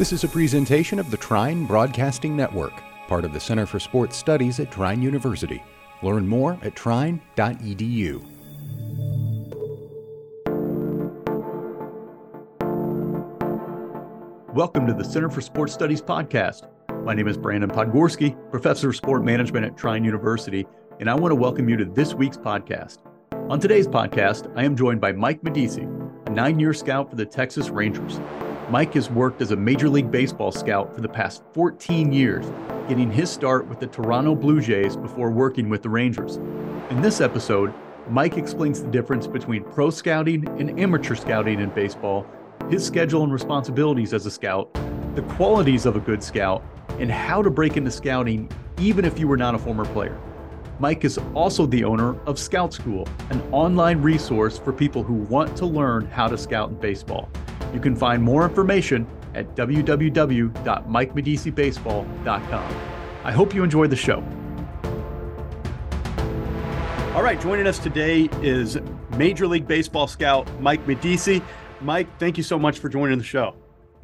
This is a presentation of the Trine Broadcasting Network, part of the Center for Sports Studies at Trine University. Learn more at trine.edu. Welcome to the Center for Sports Studies podcast. My name is Brandon Podgorski, professor of sport management at Trine University, and I want to welcome you to this week's podcast. On today's podcast, I am joined by Mike Medici, a nine year scout for the Texas Rangers. Mike has worked as a Major League Baseball scout for the past 14 years, getting his start with the Toronto Blue Jays before working with the Rangers. In this episode, Mike explains the difference between pro scouting and amateur scouting in baseball, his schedule and responsibilities as a scout, the qualities of a good scout, and how to break into scouting even if you were not a former player. Mike is also the owner of Scout School, an online resource for people who want to learn how to scout in baseball. You can find more information at www.mikemedicibaseball.com. I hope you enjoy the show. All right, joining us today is Major League Baseball scout Mike Medici. Mike, thank you so much for joining the show.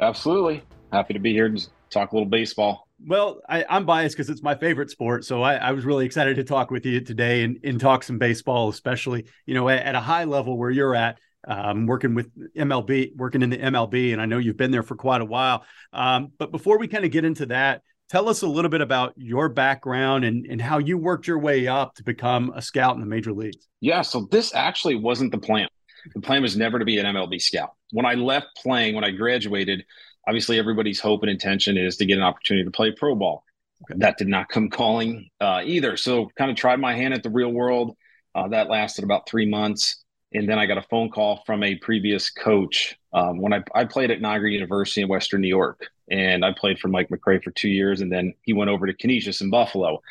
Absolutely. Happy to be here to talk a little baseball. Well, I, am biased because it's my favorite sport. So I, I, was really excited to talk with you today and, and talk some baseball, especially, you know, at, at a high level where you're at um, working with MLB, working in the MLB, and I know you've been there for quite a while. Um, but before we kind of get into that, tell us a little bit about your background and, and how you worked your way up to become a scout in the major leagues. Yeah, so this actually wasn't the plan. The plan was never to be an MLB scout. When I left playing, when I graduated, obviously everybody's hope and intention is to get an opportunity to play pro ball. Okay. That did not come calling uh, either. So kind of tried my hand at the real world. Uh, that lasted about three months and then I got a phone call from a previous coach um, when I, I played at Niagara University in Western New York, and I played for Mike McRae for two years, and then he went over to Canisius in Buffalo,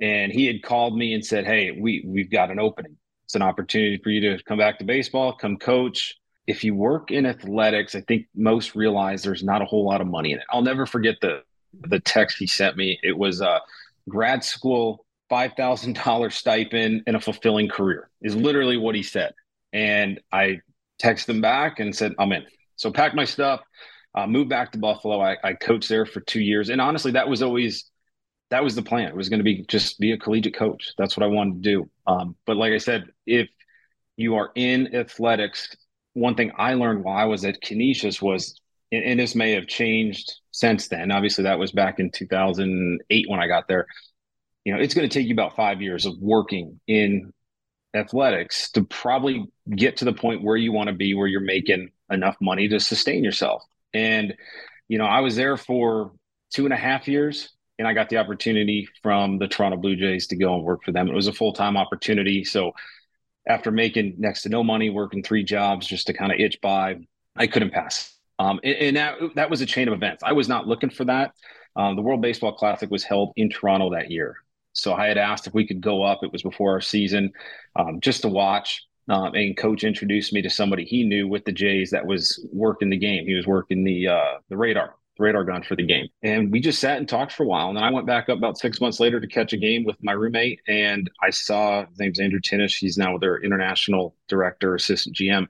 and he had called me and said, "Hey, we we've got an opening. It's an opportunity for you to come back to baseball, come coach." If you work in athletics, I think most realize there's not a whole lot of money in it. I'll never forget the the text he sent me. It was a grad school $5,000 stipend and a fulfilling career is literally what he said. And I texted them back and said, I'm in. So packed my stuff, uh, moved back to Buffalo. I, I coached there for two years. And honestly, that was always, that was the plan. It was going to be just be a collegiate coach. That's what I wanted to do. Um, but like I said, if you are in athletics, one thing I learned while I was at Canisius was, and, and this may have changed since then. Obviously, that was back in 2008 when I got there. You know, it's going to take you about five years of working in athletics to probably get to the point where you want to be where you're making enough money to sustain yourself. And you know i was there for two and a half years and i got the opportunity from the toronto blue jays to go and work for them. It was a full-time opportunity. So after making next to no money working three jobs just to kind of itch by i couldn't pass. Um, and, and, that, that was a chain of events. I was not looking for that. Um, the world baseball classic was held in toronto that year so I had asked if we could go up. It was before our season, um, just to watch. Um, and coach introduced me to somebody he knew with the Jays that was working the game. He was working the uh, the radar, radar gun for the game. And we just sat and talked for a while. And then I went back up about six months later to catch a game with my roommate. And I saw his name's Andrew Tinnish. He's now their international director, assistant GM.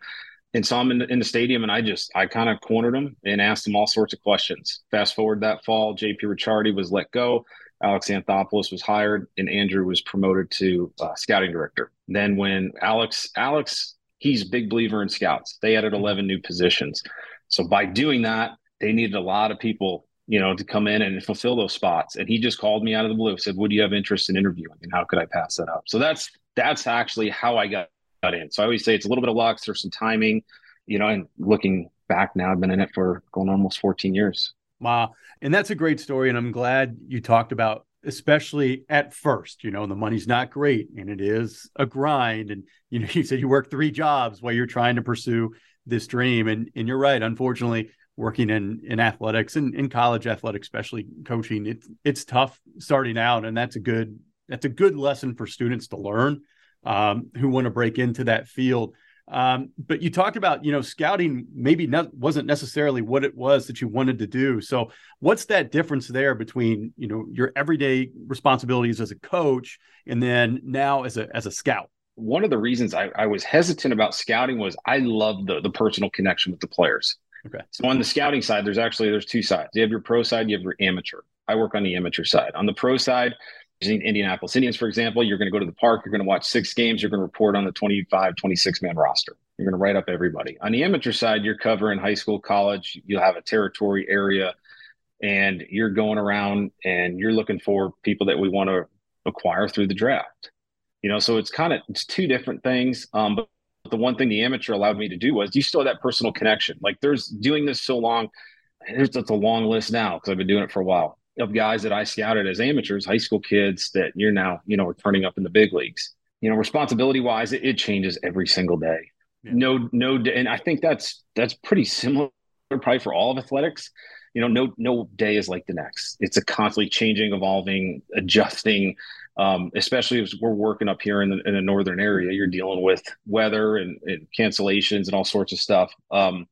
And saw him in the, in the stadium, and I just I kind of cornered him and asked him all sorts of questions. Fast forward that fall, JP Ricciardi was let go. Alex Anthopoulos was hired and Andrew was promoted to uh, scouting director. Then when Alex, Alex, he's a big believer in scouts. They added 11 new positions. So by doing that, they needed a lot of people, you know, to come in and fulfill those spots. And he just called me out of the blue, said, "Would you have interest in interviewing? And how could I pass that up?" So that's that's actually how I got, got in. So I always say it's a little bit of luck, there's some timing, you know. And looking back now, I've been in it for going almost 14 years. Wow. And that's a great story. And I'm glad you talked about, especially at first, you know, the money's not great and it is a grind. And, you know, you said you work three jobs while you're trying to pursue this dream. And, and you're right. Unfortunately, working in, in athletics and in college athletics, especially coaching, it's, it's tough starting out. And that's a good, that's a good lesson for students to learn um, who want to break into that field. Um, but you talked about, you know, scouting maybe not, wasn't necessarily what it was that you wanted to do. So what's that difference there between, you know, your everyday responsibilities as a coach and then now as a, as a scout? One of the reasons I, I was hesitant about scouting was I love the, the personal connection with the players. Okay. So on the scouting side, there's actually there's two sides. You have your pro side, you have your amateur. I work on the amateur side. On the pro side, Indianapolis Indians, for example, you're going to go to the park, you're going to watch six games, you're going to report on the 25, 26 man roster. You're going to write up everybody. On the amateur side, you're covering high school, college, you'll have a territory area, and you're going around and you're looking for people that we want to acquire through the draft. You know, so it's kind of it's two different things. Um, but the one thing the amateur allowed me to do was you still have that personal connection. Like there's doing this so long, there's just a long list now because I've been doing it for a while of guys that I scouted as amateurs, high school kids that you're now, you know, are turning up in the big leagues. You know, responsibility wise, it, it changes every single day. Yeah. No, no, and I think that's that's pretty similar probably for all of athletics. You know, no no day is like the next. It's a constantly changing, evolving, adjusting. Um, especially as we're working up here in the, in the northern area, you're dealing with weather and, and cancellations and all sorts of stuff. Um,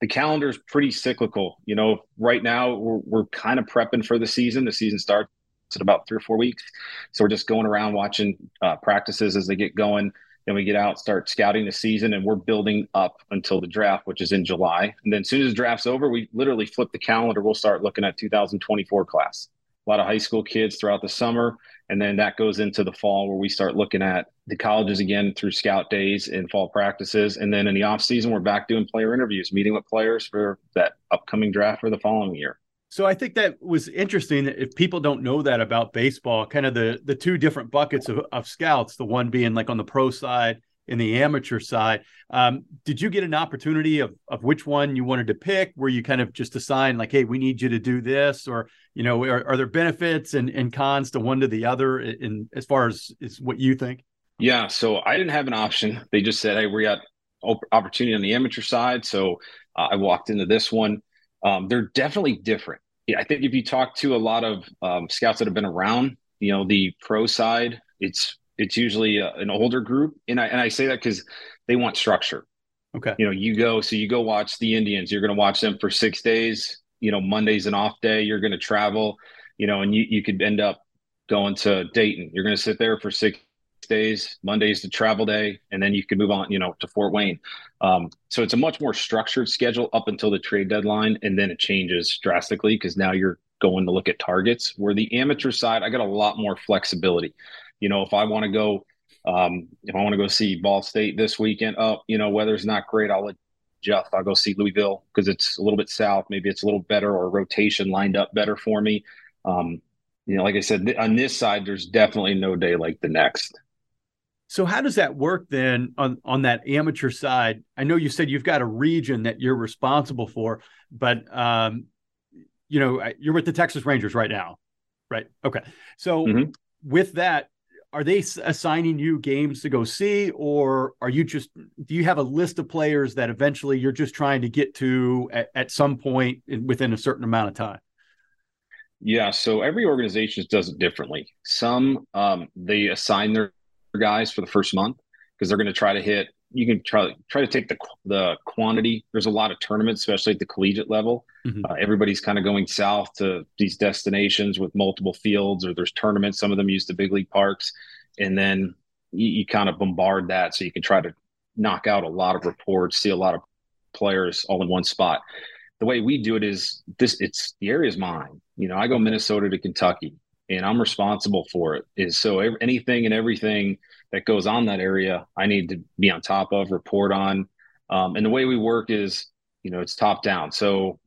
the calendar is pretty cyclical. You know, right now we're, we're kind of prepping for the season. The season starts in about three or four weeks. So we're just going around watching uh, practices as they get going. Then we get out, start scouting the season, and we're building up until the draft, which is in July. And then as soon as the draft's over, we literally flip the calendar. We'll start looking at 2024 class. A lot of high school kids throughout the summer. And then that goes into the fall where we start looking at the colleges again through scout days and fall practices. And then in the off season, we're back doing player interviews, meeting with players for that upcoming draft for the following year. So I think that was interesting. If people don't know that about baseball, kind of the the two different buckets of, of scouts, the one being like on the pro side and the amateur side. Um, did you get an opportunity of of which one you wanted to pick? Were you kind of just assigned like, hey, we need you to do this, or you know, are, are there benefits and, and cons to one to the other in, in as far as is what you think? Yeah, so I didn't have an option. They just said, hey, we got opportunity on the amateur side, so uh, I walked into this one. Um, they're definitely different. Yeah, I think if you talk to a lot of um, scouts that have been around, you know, the pro side, it's it's usually a, an older group, and I and I say that because they want structure. Okay. You know, you go so you go watch the Indians. You're going to watch them for six days you know monday's an off day you're going to travel you know and you, you could end up going to dayton you're going to sit there for six days monday's the travel day and then you can move on you know to fort wayne um, so it's a much more structured schedule up until the trade deadline and then it changes drastically because now you're going to look at targets where the amateur side i got a lot more flexibility you know if i want to go um, if i want to go see ball state this weekend oh you know weather's not great i'll Jeff, I'll go see Louisville because it's a little bit south. Maybe it's a little better or rotation lined up better for me. Um, you know, like I said, on this side, there's definitely no day like the next. So how does that work then on on that amateur side? I know you said you've got a region that you're responsible for, but um, you know you're with the Texas Rangers right now, right? Okay, so mm-hmm. with that, are they assigning you games to go see or are you just do you have a list of players that eventually you're just trying to get to at, at some point in, within a certain amount of time yeah so every organization does it differently some um, they assign their guys for the first month because they're going to try to hit you can try try to take the the quantity. There's a lot of tournaments, especially at the collegiate level. Mm-hmm. Uh, everybody's kind of going south to these destinations with multiple fields, or there's tournaments. Some of them use the big league parks, and then you, you kind of bombard that so you can try to knock out a lot of reports, see a lot of players all in one spot. The way we do it is this: it's the area is mine. You know, I go Minnesota to Kentucky, and I'm responsible for it. Is so anything and everything that goes on that area, I need to be on top of, report on. Um, and the way we work is, you know, it's top down. So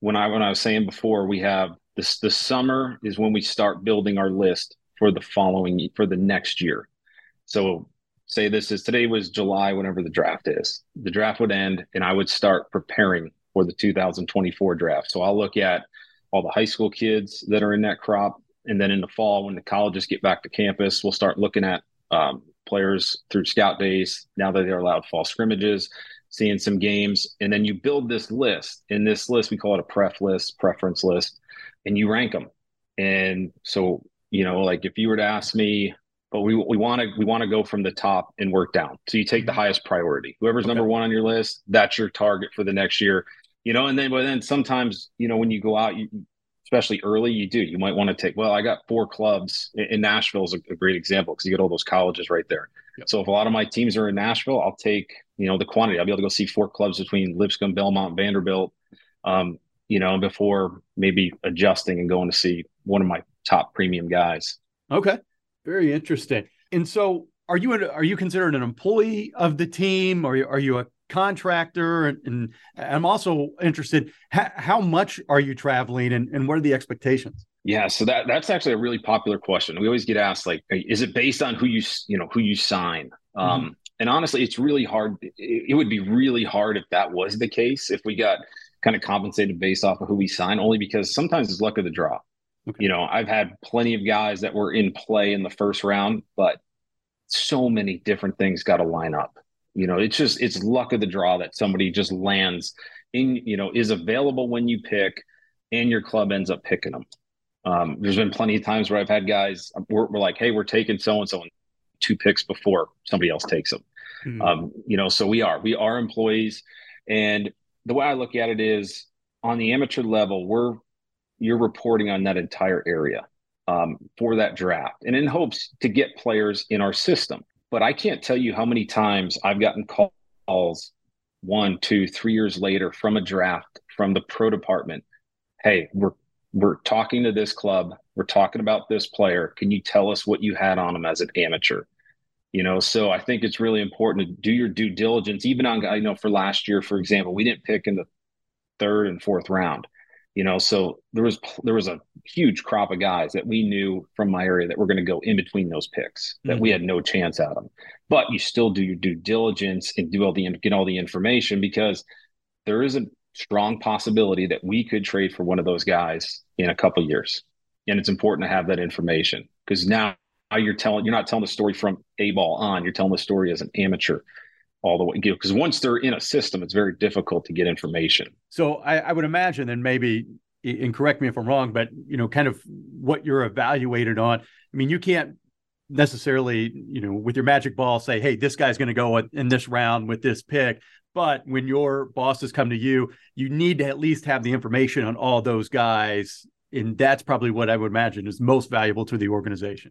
when I when I was saying before, we have this the summer is when we start building our list for the following for the next year. So say this is today was July, whenever the draft is. The draft would end, and I would start preparing for the 2024 draft. So I'll look at all the high school kids that are in that crop. And then in the fall, when the colleges get back to campus, we'll start looking at um, players through scout days now that they're allowed fall scrimmages seeing some games. And then you build this list. In this list we call it a pref list preference list and you rank them and so you know like if you were to ask me but we we want to we want to go from the top and work down. So you take the highest priority. Whoever's okay. number one on your list that's your target for the next year you know? And then but then sometimes you know when you go out you especially early, you do. You might want to take, well, I got four clubs in Nashville is a, great example because you get all those colleges right there. Yep. So if a lot of my teams are in Nashville, I'll take you know the quantity. I'll be able to go see four clubs between Lipscomb, Belmont, Vanderbilt. Um, you know, before maybe adjusting and going to see one of my top premium guys. Okay, very interesting. And so, are you are you considered an employee of the team, or are you a contractor? And, and I'm also interested how, how much are you traveling, and, and what are the expectations? Yeah, so that that's actually a really popular question. We always get asked like, is it based on who you you know who you sign? Mm-hmm. Um, and honestly, it's really hard. It, it would be really hard if that was the case. If we got kind of compensated based off of who we sign, only because sometimes it's luck of the draw. Okay. You know, I've had plenty of guys that were in play in the first round, but so many different things got to line up. You know, it's just it's luck of the draw that somebody just lands in, you know, is available when you pick and your club ends up picking them. Um, there's been plenty of times where I've had guys, we're, we're like, hey, we're taking so and so two picks before somebody else takes them. Mm-hmm. Um, you know, so we are, we are employees. And the way I look at it is on the amateur level, we're you're reporting on that entire area um, for that draft, and in hopes to get players in our system. But I can't tell you how many times I've gotten calls one, two, three years later from a draft from the pro department. Hey, we're we're talking to this club. We're talking about this player. Can you tell us what you had on him as an amateur? you know so i think it's really important to do your due diligence even on i know for last year for example we didn't pick in the third and fourth round you know so there was there was a huge crop of guys that we knew from my area that were going to go in between those picks that mm-hmm. we had no chance at them but you still do your due diligence and do all the get all the information because there is a strong possibility that we could trade for one of those guys in a couple years. And it's important to have that information because now now you're telling you're not telling the story from a ball on. You're telling the story as an amateur all the way because once they're in a system it's very difficult to get information so I, I, would imagine and maybe and correct me if i'm wrong but you know kind of what you're evaluated on i mean you can't necessarily you know with your magic ball say hey this guy's going to go in this round with this pick but when your bosses come to you you need to at least have the information on all those guys and that's probably what i would imagine is most valuable to the organization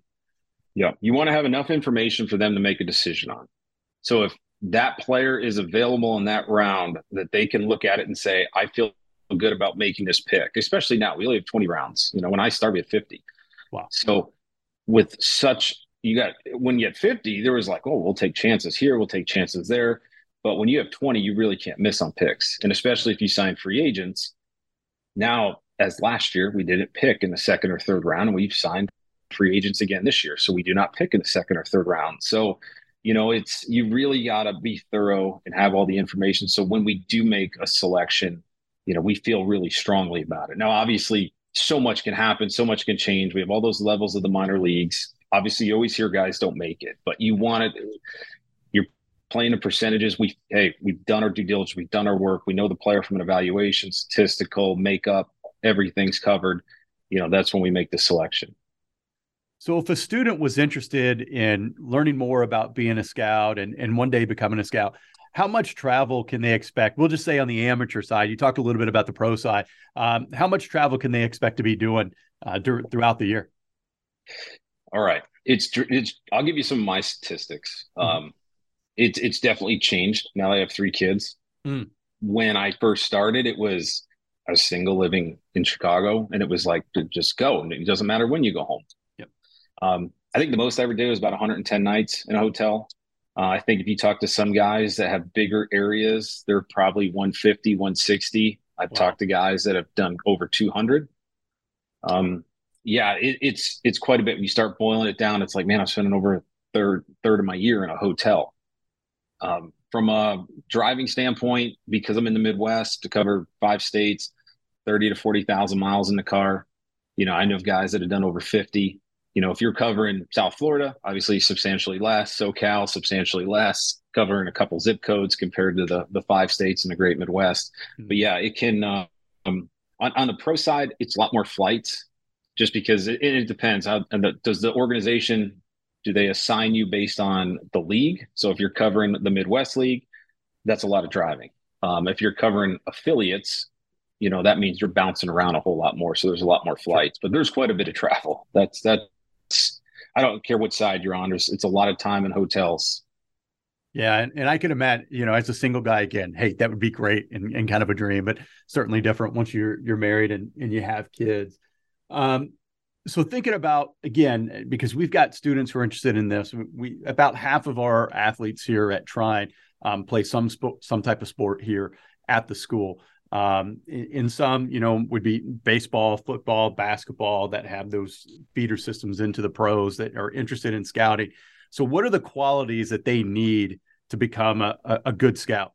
yeah. You want to have enough information for them to make a decision on. So if that player is available in that round, that they can look at it and say, I feel good about making this pick, especially now. We only have 20 rounds. You know, when I started, we had 50. Wow. So with such, you got, when you had 50, there was like, oh, we'll take chances here, we'll take chances there. But when you have 20, you really can't miss on picks. And especially if you sign free agents, now, as last year, we didn't pick in the second or third round, and we've signed free agents again this year. So we do not pick in the second or third round. So, you know, it's you really got to be thorough and have all the information. So when we do make a selection, you know, we feel really strongly about it. Now, obviously, so much can happen, so much can change. We have all those levels of the minor leagues. Obviously, you always hear guys don't make it, but you want it. You're playing the percentages. We hey, we've done our due diligence, we've done our work. We know the player from an evaluation, statistical, makeup, everything's covered. You know, that's when we make the selection. So, if a student was interested in learning more about being a scout and, and one day becoming a scout, how much travel can they expect? We'll just say on the amateur side, you talked a little bit about the pro side. Um, how much travel can they expect to be doing uh, dur- throughout the year? All right, it's it's. I'll give you some of my statistics. Mm-hmm. Um, it's it's definitely changed now. I have three kids. Mm. When I first started, it was I was single living in Chicago, and it was like just go, and it doesn't matter when you go home. Um, I think the most I ever did was about 110 nights in a hotel. Uh, I think if you talk to some guys that have bigger areas, they're probably 150, 160. I've wow. talked to guys that have done over 200. Um, yeah, it, it's it's quite a bit. When you start boiling it down. It's like, man, I'm spending over a third third of my year in a hotel. Um, from a driving standpoint, because I'm in the Midwest to cover five states, 30 to 40,000 miles in the car. You know, I know of guys that have done over 50 you know, if you're covering South Florida, obviously substantially less, SoCal substantially less, covering a couple zip codes compared to the the five states in the Great Midwest. Mm-hmm. But yeah, it can. Um, on, on the pro side, it's a lot more flights, just because it, it depends. How the, does the organization do they assign you based on the league? So if you're covering the Midwest League, that's a lot of driving. Um, if you're covering affiliates, you know that means you're bouncing around a whole lot more. So there's a lot more flights, but there's quite a bit of travel. That's that I don't care what side you're on. There's, it's a lot of time in hotels. Yeah, and, and I can imagine, you know, as a single guy again, hey, that would be great and, and kind of a dream, but certainly different once you're you're married and, and you have kids. Um, so thinking about again, because we've got students who are interested in this, we about half of our athletes here at Trine um, play some sp- some type of sport here at the school. Um, in, some, you know, would be baseball, football, basketball that have those feeder systems into the pros that are interested in scouting. So, what are the qualities that they need to become a, a good scout?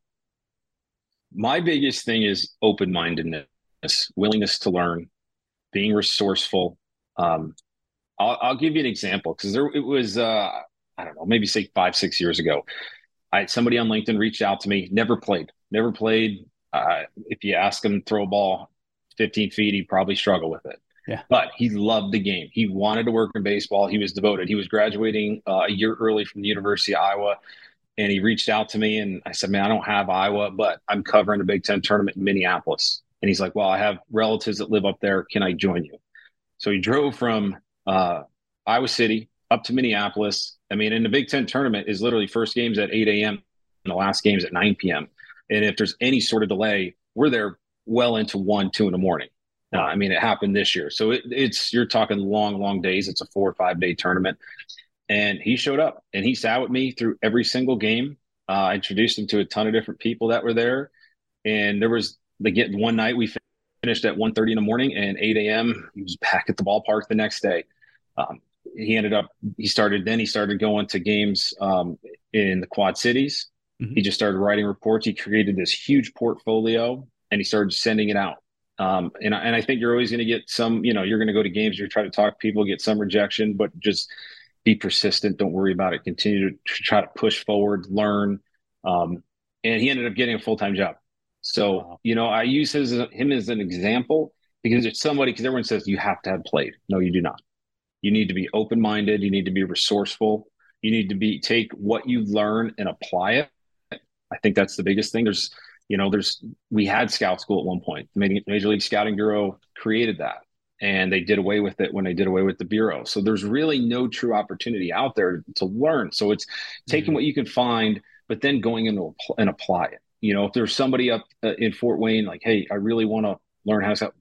My biggest thing is open mindedness, willingness to learn, being resourceful. Um, I'll, I'll, give you an example because there it was uh, I don't know maybe say five six years ago. I somebody on LinkedIn reached out to me, never played, never played. Uh, if you ask him to throw a ball 15 feet, he'd probably struggle with it. Yeah. But he loved the game. He wanted to work in baseball. He was devoted. He was graduating uh, a year early from the University of Iowa. And he reached out to me and I said, Man, I don't have Iowa, but I'm covering the Big Ten tournament in Minneapolis. And he's like, Well, I have relatives that live up there. Can I join you? So he drove from uh, Iowa City up to Minneapolis. I mean, in the Big Ten tournament is literally first games at 8 a.m. and the last games at 9 p.m. And if there's any sort of delay, we're there well into one, two in the morning. Uh, I mean, it happened this year. So it, it's, you're talking long, long days. It's a four or five day tournament. And he showed up and he sat with me through every single game. Uh, I introduced him to a ton of different people that were there. And there was the get one night we finished at 1.30 in the morning and 8 a.m. He was back at the ballpark the next day. Um, he ended up, he started, then he started going to games um, in the Quad Cities. Mm-hmm. He just started writing reports. He created this huge portfolio and he started sending it out. Um, and, I, and I think you're always going to get some, you know, you're going to go to games, you're trying to talk to people, get some rejection, but just be persistent. Don't worry about it. Continue to try to push forward, learn. Um, and he ended up getting a full time job. So, wow. you know, I use his, him as an example because it's somebody, because everyone says you have to have played. No, you do not. You need to be open minded. You need to be resourceful. You need to be take what you learn and apply it. I think that's the biggest thing. There's, you know, there's we had scout school at one point. The Major League Scouting Bureau created that, and they did away with it when they did away with the bureau. So there's really no true opportunity out there to learn. So it's taking mm-hmm. what you can find, but then going into and apply it. You know, if there's somebody up uh, in Fort Wayne, like, hey, I really want to learn how to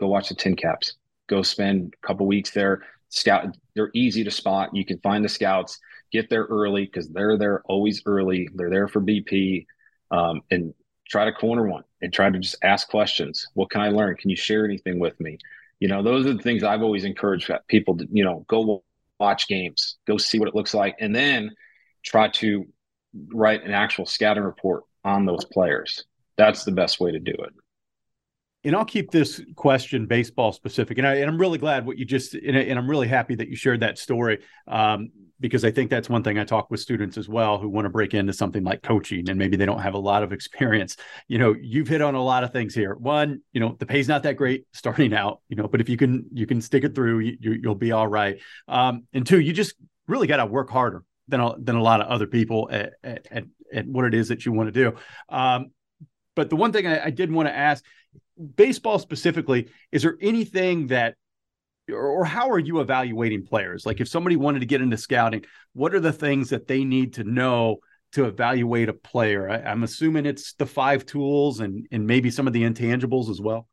go watch the TinCaps. Go spend a couple weeks there scout they're easy to spot you can find the scouts get there early because they're there always early. They're there for bp um, and try to corner one and try to just ask questions. What can i learn? Can you share anything with me? You know those are the things i've always encouraged people to you know go watch games go see what it looks like and then try to write an actual scouting report on those players. That's the best way to do it and I'll keep this question baseball specific. And, I, I'm really glad what you just, and, and I'm really happy that you shared that story um, because I think that's one thing I talk with students as well who want to break into something like coaching and maybe they don't have a lot of experience. You know, you've hit on a lot of things here. One, you know, the pay's not that great starting out, you know, but if you can, you can stick it through, you, will be all right. Um, and two, you just really got to work harder than a, than a lot of other people at, at, at what it is that you want to do. Um, but the one thing I, I did want to ask baseball specifically, is there anything that or how are you evaluating players? Like if somebody wanted to get into scouting, what are the things that they need to know to evaluate a player? I, am assuming it's the five tools and and maybe some of the intangibles as well.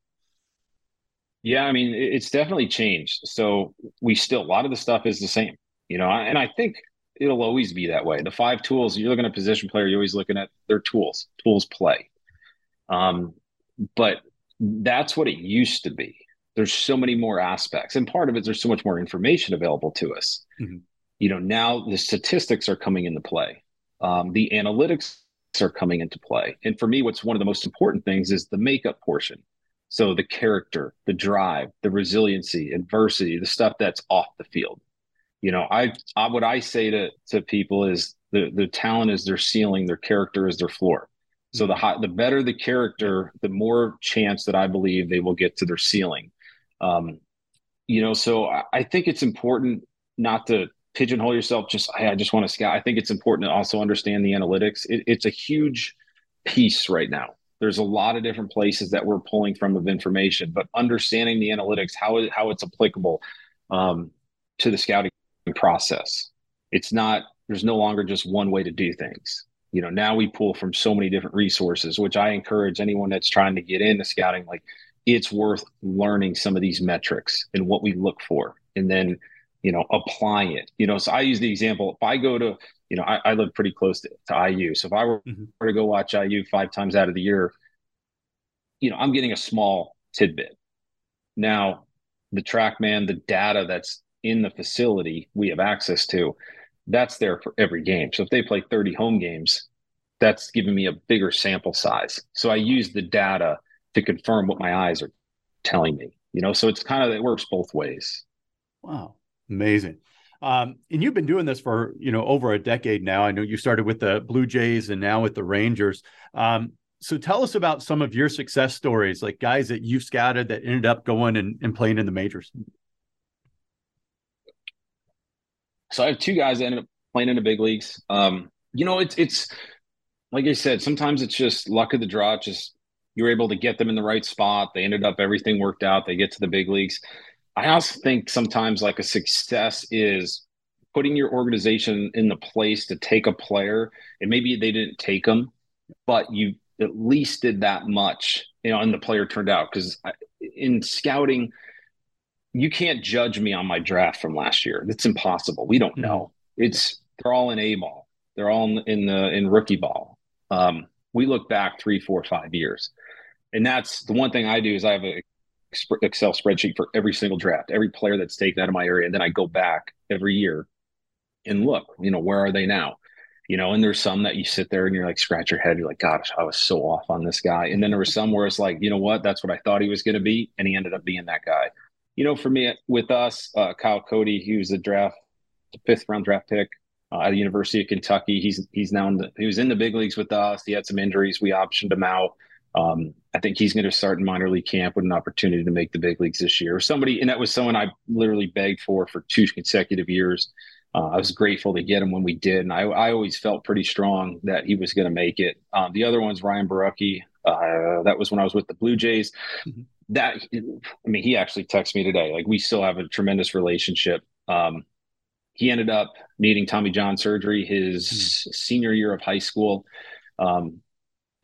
Yeah, I mean it's definitely changed. So we still a lot of the stuff is the same, you know, and I think it'll always be that way. The five tools you're looking at position player, you're always looking at their tools, tools play. Um, but that's what it used to be. There's so many more aspects, and part of it there's so much more information available to us. Mm-hmm. You know, now the statistics are coming into play, um, the analytics are coming into play, and for me, what's one of the most important things is the makeup portion. So the character, the drive, the resiliency, adversity, the stuff that's off the field. You know, I, I what I say to to people is the the talent is their ceiling, their character is their floor. So the high, the better the character, the more chance that I believe they will get to their ceiling. Um, you know, so I, I think it's important not to pigeonhole yourself. Just hey, I just want to scout. I think it's important to also understand the analytics. It, it's a huge piece right now. There's a lot of different places that we're pulling from of information, but understanding the analytics, how it, how it's applicable um, to the scouting process. It's not, there's no longer just one way to do things. You know, now we pull from so many different resources, which I encourage anyone that's trying to get into scouting, like it's worth learning some of these metrics and what we look for and then, you know, applying it. You know, so I use the example if I go to, you know, I, I live pretty close to, to IU. So if I were, mm-hmm. were to go watch IU five times out of the year, you know, I'm getting a small tidbit. Now, the TrackMan, the data that's in the facility we have access to, that's there for every game. So if they play 30 home games, that's giving me a bigger sample size. So I use the data to confirm what my eyes are telling me. You know, so it's kind of it works both ways. Wow, amazing. Um, and you've been doing this for you know over a decade now. I know you started with the Blue Jays and now with the Rangers. Um, so tell us about some of your success stories, like guys that you've scouted that ended up going and, and playing in the majors. So I have two guys that ended up playing in the big leagues. Um, you know, it's it's like I said, sometimes it's just luck of the draw. Just you're able to get them in the right spot. They ended up everything worked out. They get to the big leagues. I also think sometimes like a success is putting your organization in the place to take a player, and maybe they didn't take them, but you at least did that much, you know, and the player turned out. Because in scouting, you can't judge me on my draft from last year. It's impossible. We don't know. Mm-hmm. It's they're all in A ball. They're all in, in the in rookie ball. Um, we look back three, four, five years, and that's the one thing I do is I have a Excel spreadsheet for every single draft, every player that's taken out of my area, and then I go back every year and look. You know, where are they now? You know, and there's some that you sit there and you're like scratch your head. You're like, gosh, I was so off on this guy. And then there was some where it's like, you know what? That's what I thought he was going to be, and he ended up being that guy you know, for me with us, uh, Kyle Cody, he was a draft, the fifth round draft pick uh, at the University of Kentucky. He's he's now in the, he was in the big leagues with us. He had some injuries. We optioned him out. Um, I think he's going to start in minor league camp with an opportunity to make the big leagues this year. Somebody, and that was someone I literally begged for for two consecutive years. Uh, I was grateful to get him when we did, and I, I always felt pretty strong that he was going to make it. Um, the other one's Ryan Borucki. Uh, that was when I was with the Blue Jays. Mm-hmm that I mean, he actually texted me today. Like we still have a tremendous relationship. Um, he ended up needing Tommy John surgery his mm-hmm. senior year of high school. Um,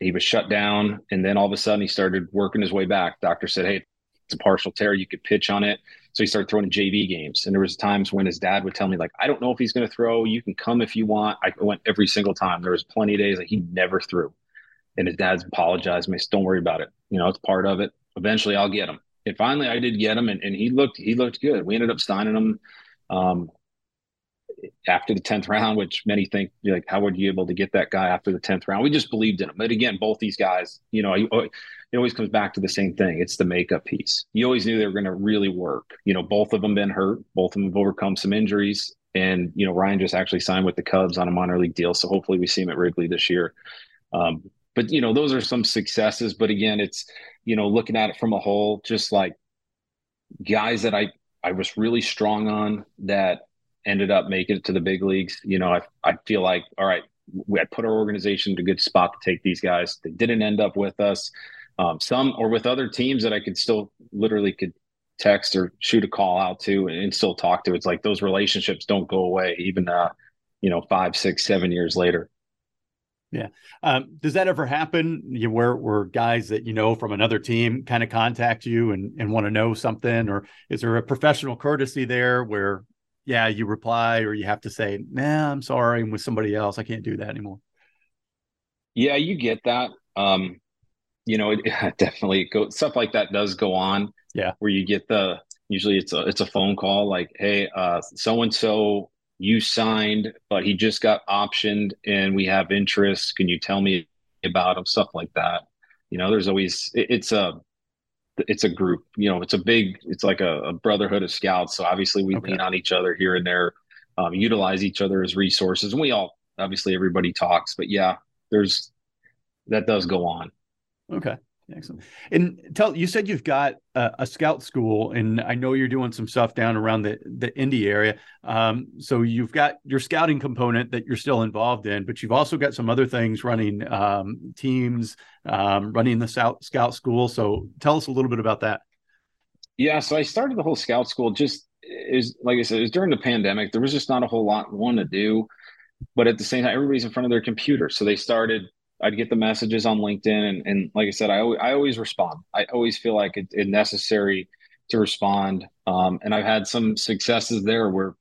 he was shut down, and then all of a sudden he started working his way back. Doctor said, "Hey, it's a partial tear. You could pitch on it." So he started throwing JV games, and there was times when his dad would tell me, "Like, I don't know if he's going to throw. You can come if you want." I went every single time. There was plenty of days that he never threw, and his dad's apologized. Me, don't worry about it. You know, it's part of it eventually I'll get him. And finally I did get him and, and he looked he looked good. We ended up signing him um, after the 10th round, which many think like, how would you be able to get that guy after the 10th round? We just believed in him. But again, both these guys, you know, it always comes back to the same thing. It's the makeup piece. You always knew they were going to really work. You know, both of them been hurt. Both of them have overcome some injuries. And, you know, Ryan just actually signed with the Cubs on a minor league deal. So hopefully we see him at Wrigley this year. Um, but, you know, those are some successes. But again, it's, you know, looking at it from a whole, just like guys that I I was really strong on that ended up making it to the big leagues. You know, I I feel like all right, we had put our organization to a good spot to take these guys. They didn't end up with us. Um, some or with other teams that I could still literally could text or shoot a call out to and, and still talk to. It's like those relationships don't go away even uh, you know, five, six, seven years later. Yeah. Um, does that ever happen you, where, where guys that you know from another team kind of contact you and, and want to know something? Or is there a professional courtesy there where, yeah, you reply or you have to say, nah, I'm sorry, I'm with somebody else. I can't do that anymore? Yeah, you get that. Um, you know, it, it definitely go, stuff like that does go on. Yeah. Where you get the, usually it's a, it's a phone call like, Hey, uh, so-and-so you signed, but he just got optioned and we have interest. Can you tell me about him? Stuff like that. You know, there's always, it, it's a, it's a group, you know, it's a big, it's like a, a brotherhood of scouts. So obviously we okay. lean on each other here and there, um, utilize each other as resources. And we all, obviously everybody talks, but yeah, there's, that does go on. Okay. Excellent. And tell you said you've got a, a, scout school, and I know you're doing some stuff down around the the Indy area. Um, so you've got your scouting component that you're still involved in, but you've also got some other things running um, teams, um, running the scout scout school. So tell us a little bit about that. Yeah, so I started the whole scout school just is like I said, it was during the pandemic. There was just not a whole lot one to do, but at the same time, everybody's in front of their computer, so they started. I'd get the messages on LinkedIn, and, and like I said, I always, I always respond. I always feel like it's it necessary to respond, um, and I've had some successes there where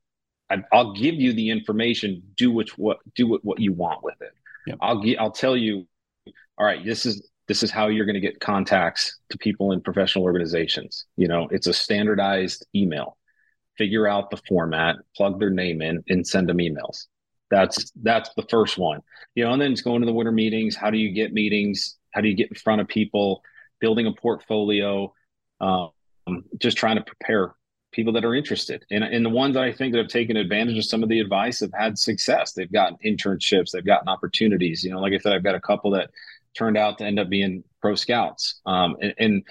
I, will give you the information. Do what what do what, what you want with it. Yep. I'll I'll tell you. All right, this is this is how you're going to get contacts to people in professional organizations. You know, it's a standardized email. Figure out the format, plug their name in, and send them emails. That's that's the first one. You know, and then it's going to the winter meetings. How do you get meetings? How do you get in front of people? Building a portfolio. Um, just trying to prepare people that are interested. And, and the ones that I think that have taken advantage of some of the advice have had success. They've gotten internships, they've gotten opportunities. You know, like I said, I've got a couple that turned out to end up being pro scouts. Um, and, and,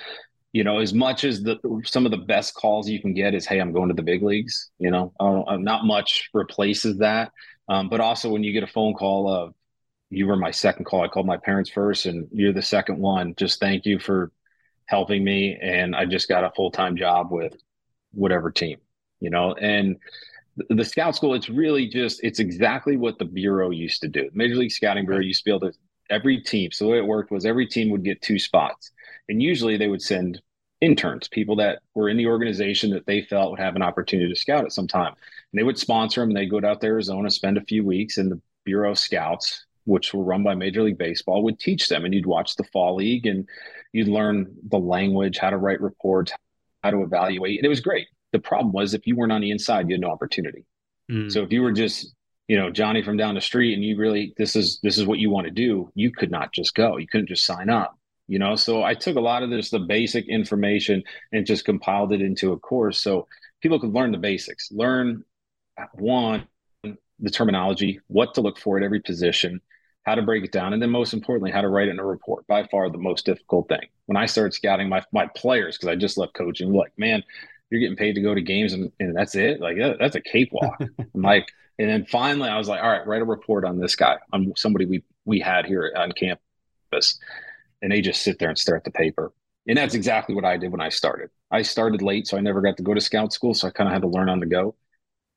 you know, as much as the some of the best calls you can get is, "Hey, I'm going to the big leagues." You know, uh, not much replaces that. Um, but also, when you get a phone call of, "You were my second call. I called my parents first, and you're the second one. Just thank you for helping me, and I just got a full time job with whatever team." You know, and the scout school it's really just it's exactly what the bureau used to do major league scouting bureau used to be able to every team. So the way it worked was every team would get two spots, and usually they would send interns, people that were in the organization that they felt would have an opportunity to scout at some time. And they would sponsor them. And they'd go out to Arizona, spend a few weeks, and the Bureau Scouts, which were run by Major League Baseball, would teach them. And you'd watch the fall league and you'd learn the language, how to write reports, how to evaluate. And it was great. The problem was if you weren't on the inside, you had no opportunity. Mm. So if you were just you know johnny from down the street and you really this is this is what you want to do you could not just go you couldn't just sign up you know so i took a lot of this the basic information and just compiled it into a course so people could learn the basics learn one the terminology what to look for at every position how to break it down and then most importantly how to write it in a report by far the most difficult thing when i started scouting my, my players because i just left coaching like man you're getting paid to go to games and, and that's it like that, that's a cakewalk i'm like and then finally, I was like, all right, write a report on this guy, on somebody we we had here on campus. And they just sit there and stare at the paper. And that's exactly what I did when I started. I started late, so I never got to go to scout school. So I kind of had to learn on the go.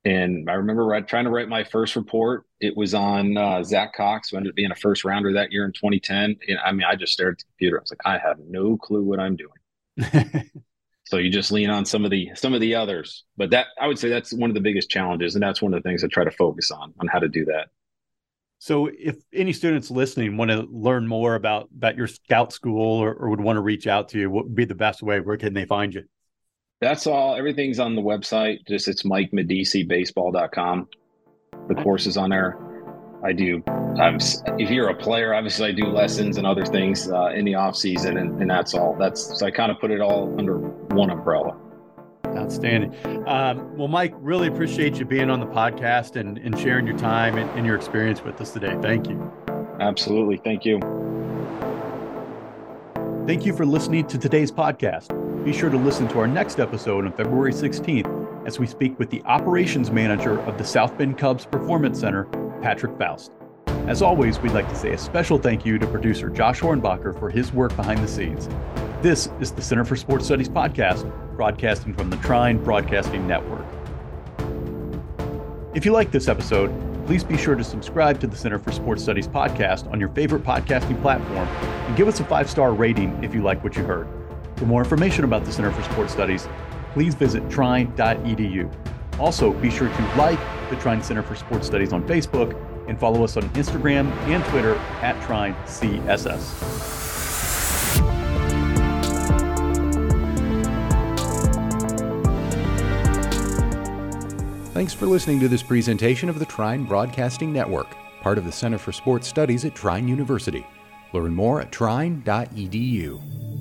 And I remember right, trying to write my first report. It was on uh, Zach Cox, who ended up being a first rounder that year in 2010. And I mean, I just stared at the computer. I was like, I have no clue what I'm doing. So you just lean on some of the some of the others. But that I would say that's one of the biggest challenges, and that's one of the things I try to focus on on how to do that. So if any students listening want to learn more about about your scout school or, or would want to reach out to you, what would be the best way? Where can they find you? That's all. Everything's on the website. Just it's MikeMediciBaseball.com. The course is on there. I do. I'm, if you're a player, obviously I do lessons and other things uh, in the off season, and, and that's all. That's so I kind of put it all under one umbrella. Outstanding. Um, well, Mike, really appreciate you being on the podcast and, and sharing your time and, and your experience with us today. Thank you. Absolutely. Thank you. Thank you for listening to today's podcast. Be sure to listen to our next episode on February 16th as we speak with the operations manager of the South Bend Cubs Performance Center, Patrick Faust. As always, we'd like to say a special thank you to producer Josh Hornbacher for his work behind the scenes. This is the Center for Sports Studies podcast, broadcasting from the Trine Broadcasting Network. If you like this episode, please be sure to subscribe to the Center for Sports Studies podcast on your favorite podcasting platform and give us a five star rating if you like what you heard. For more information about the Center for Sports Studies, please visit trine.edu. Also, be sure to like the Trine Center for Sports Studies on Facebook and follow us on Instagram and Twitter at TrineCSS. Thanks for listening to this presentation of the Trine Broadcasting Network, part of the Center for Sports Studies at Trine University. Learn more at trine.edu.